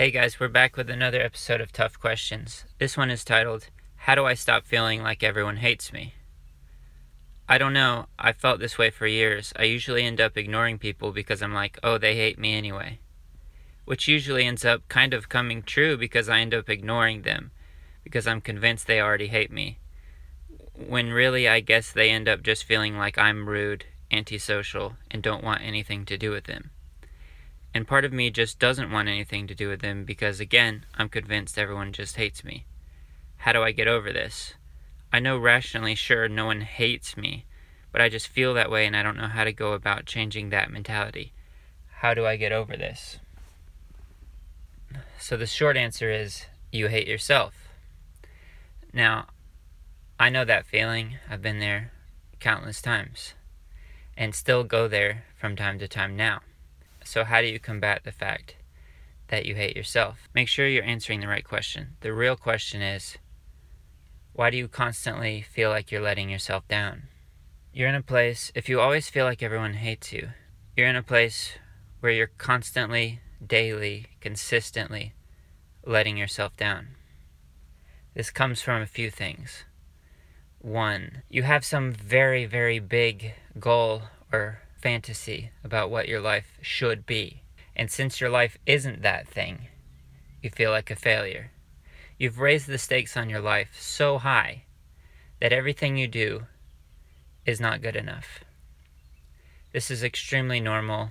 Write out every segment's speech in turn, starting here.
Hey guys, we're back with another episode of Tough Questions. This one is titled, How Do I Stop Feeling Like Everyone Hates Me? I don't know. I felt this way for years. I usually end up ignoring people because I'm like, oh, they hate me anyway. Which usually ends up kind of coming true because I end up ignoring them because I'm convinced they already hate me. When really, I guess they end up just feeling like I'm rude, antisocial, and don't want anything to do with them. And part of me just doesn't want anything to do with them because, again, I'm convinced everyone just hates me. How do I get over this? I know rationally, sure, no one hates me, but I just feel that way and I don't know how to go about changing that mentality. How do I get over this? So the short answer is you hate yourself. Now, I know that feeling. I've been there countless times and still go there from time to time now. So, how do you combat the fact that you hate yourself? Make sure you're answering the right question. The real question is why do you constantly feel like you're letting yourself down? You're in a place, if you always feel like everyone hates you, you're in a place where you're constantly, daily, consistently letting yourself down. This comes from a few things. One, you have some very, very big goal or fantasy about what your life should be. And since your life isn't that thing, you feel like a failure. You've raised the stakes on your life so high that everything you do is not good enough. This is extremely normal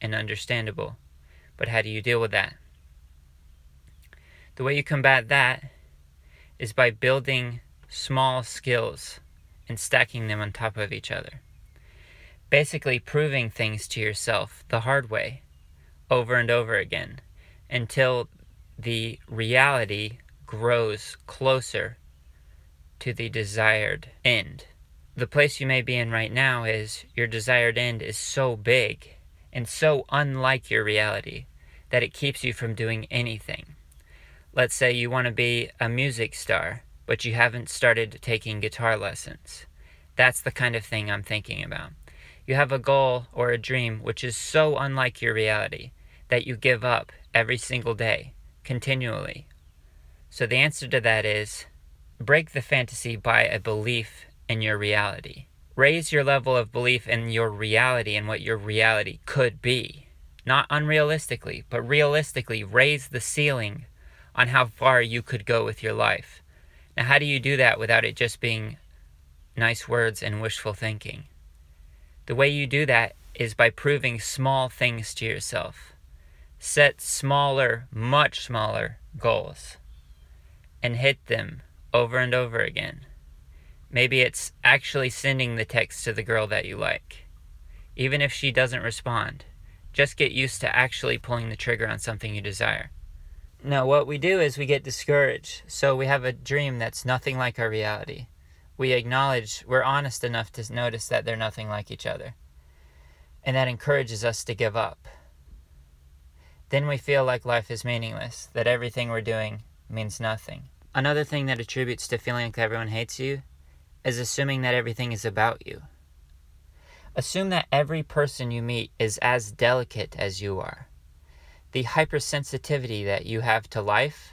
and understandable, but how do you deal with that? The way you combat that is by building small skills and stacking them on top of each other basically proving things to yourself the hard way over and over again until the reality grows closer to the desired end. The place you may be in right now is your desired end is so big and so unlike your reality that it keeps you from doing anything. Let's say you want to be a music star, but you haven't started taking guitar lessons. That's the kind of thing I'm thinking about. You have a goal or a dream which is so unlike your reality that you give up every single day, continually. So the answer to that is break the fantasy by a belief in your reality. Raise your level of belief in your reality and what your reality could be. Not unrealistically, but realistically raise the ceiling on how far you could go with your life. Now, how do you do that without it just being nice words and wishful thinking? The way you do that is by proving small things to yourself. Set smaller, much smaller goals and hit them over and over again. Maybe it's actually sending the text to the girl that you like. Even if she doesn't respond, just get used to actually pulling the trigger on something you desire. Now, what we do is we get discouraged. So we have a dream that's nothing like our reality we acknowledge, we're honest enough to notice that they're nothing like each other. And that encourages us to give up. Then we feel like life is meaningless, that everything we're doing means nothing. Another thing that attributes to feeling like everyone hates you is assuming that everything is about you. Assume that every person you meet is as delicate as you are. The hypersensitivity that you have to life,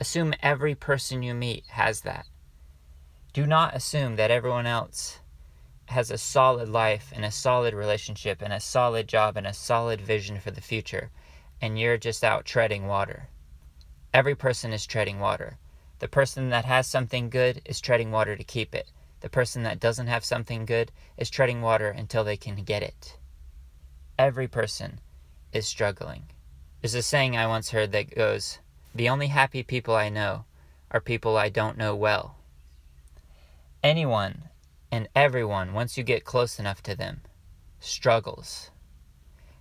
assume every person you meet has that. Do not assume that everyone else has a solid life and a solid relationship and a solid job and a solid vision for the future, and you're just out treading water. Every person is treading water. The person that has something good is treading water to keep it. The person that doesn't have something good is treading water until they can get it. Every person is struggling. There's a saying I once heard that goes, The only happy people I know are people I don't know well anyone and everyone, once you get close enough to them, struggles.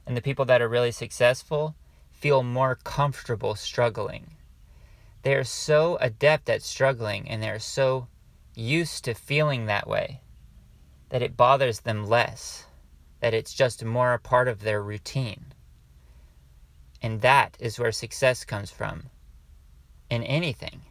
And the people that are really successful feel more comfortable struggling. They are so adept at struggling and they're so used to feeling that way that it bothers them less, that it's just more a part of their routine. And that is where success comes from in anything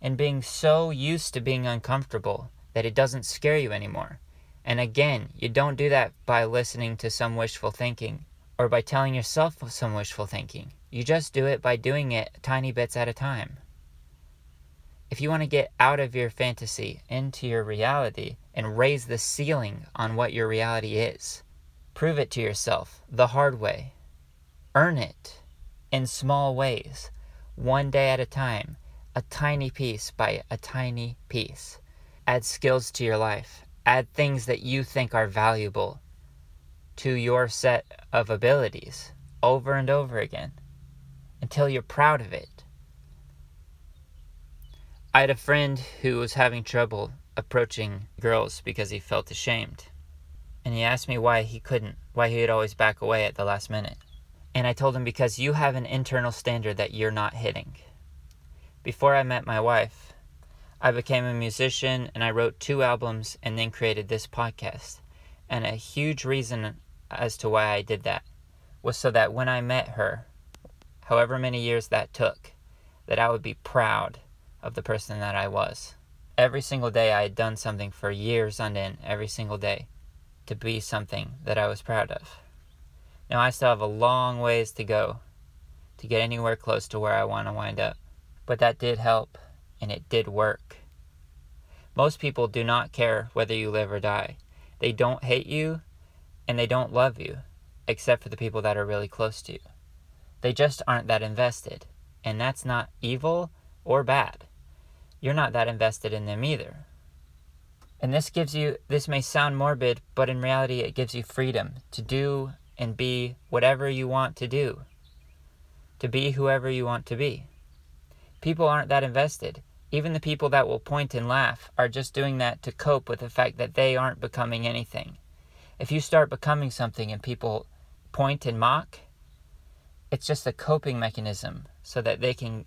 and being so used to being uncomfortable that it doesn't scare you anymore. And again, you don't do that by listening to some wishful thinking or by telling yourself some wishful thinking. You just do it by doing it tiny bits at a time. If you want to get out of your fantasy into your reality and raise the ceiling on what your reality is, prove it to yourself the hard way. Earn it in small ways, one day at a time, a tiny piece by a tiny piece. Add skills to your life, add things that you think are valuable to your set of abilities over and over again until you're proud of it. I had a friend who was having trouble approaching girls because he felt ashamed. And he asked me why he couldn't, why he would always back away at the last minute. And I told him because you have an internal standard that you're not hitting. Before I met my wife, I became a musician and I wrote two albums and then created this podcast. And a huge reason as to why I did that was so that when I met her, however many years that took, that I would be proud of the person that I was. Every single day I had done something for years on end, every single day, to be something that I was proud of. Now I still have a long ways to go to get anywhere close to where I want to wind up. But that did help, and it did work. Most people do not care whether you live or die. They don't hate you, and they don't love you, except for the people that are really close to you. They just aren't that invested, and that's not evil or bad you're not that invested in them either. And this gives you, this may sound morbid, but in reality, it gives you freedom to do and be whatever you want to do, to be whoever you want to be. People aren't that invested. Even the people that will point and laugh are just doing that to cope with the fact that they aren't becoming anything. If you start becoming something and people point and mock, it's just a coping mechanism so that they can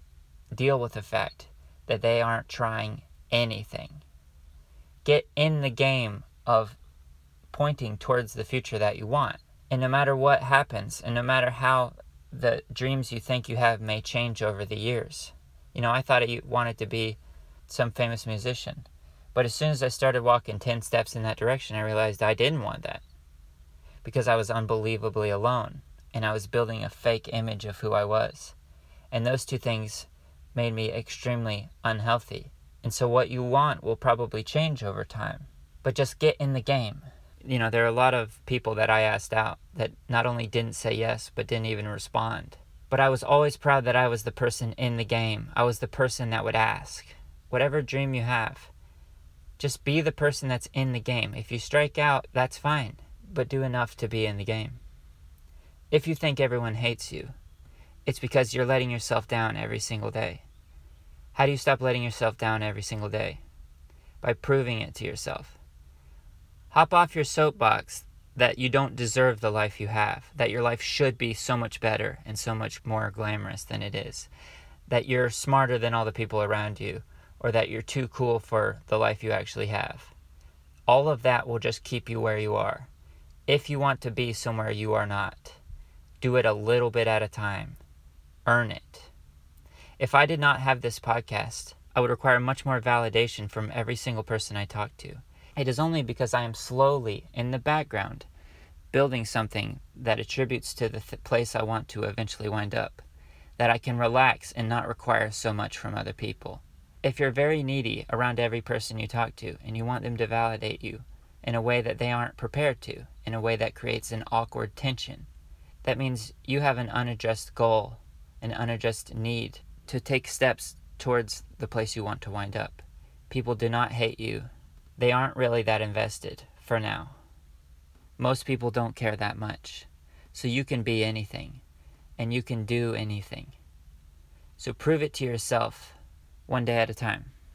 deal with the fact that they aren't trying anything. Get in the game of pointing towards the future that you want. And no matter what happens, and no matter how the dreams you think you have may change over the years. You know, I thought I wanted to be some famous musician. But as soon as I started walking 10 steps in that direction, I realized I didn't want that. Because I was unbelievably alone, and I was building a fake image of who I was. And those two things made me extremely unhealthy. And so what you want will probably change over time. But just get in the game. You know, there are a lot of people that I asked out that not only didn't say yes, but didn't even respond. But I was always proud that I was the person in the game. I was the person that would ask. Whatever dream you have, just be the person that's in the game. If you strike out, that's fine, but do enough to be in the game. If you think everyone hates you, it's because you're letting yourself down every single day. How do you stop letting yourself down every single day? By proving it to yourself. Hop off your soapbox that you don't deserve the life you have, that your life should be so much better and so much more glamorous than it is, that you're smarter than all the people around you, or that you're too cool for the life you actually have. All of that will just keep you where you are. If you want to be somewhere you are not, do it a little bit at a time earn it. If I did not have this podcast, I would require much more validation from every single person I talk to. It is only because I am slowly, in the background, building something that attributes to the th- place I want to eventually wind up, that I can relax and not require so much from other people. If you're very needy around every person you talk to and you want them to validate you in a way that they aren't prepared to, in a way that creates an awkward tension, that means you have an unaddressed goal an unaddressed need to take steps towards the place you want to wind up. People do not hate you. They aren't really that invested for now. Most people don't care that much. So you can be anything and you can do anything. So prove it to yourself one day at a time.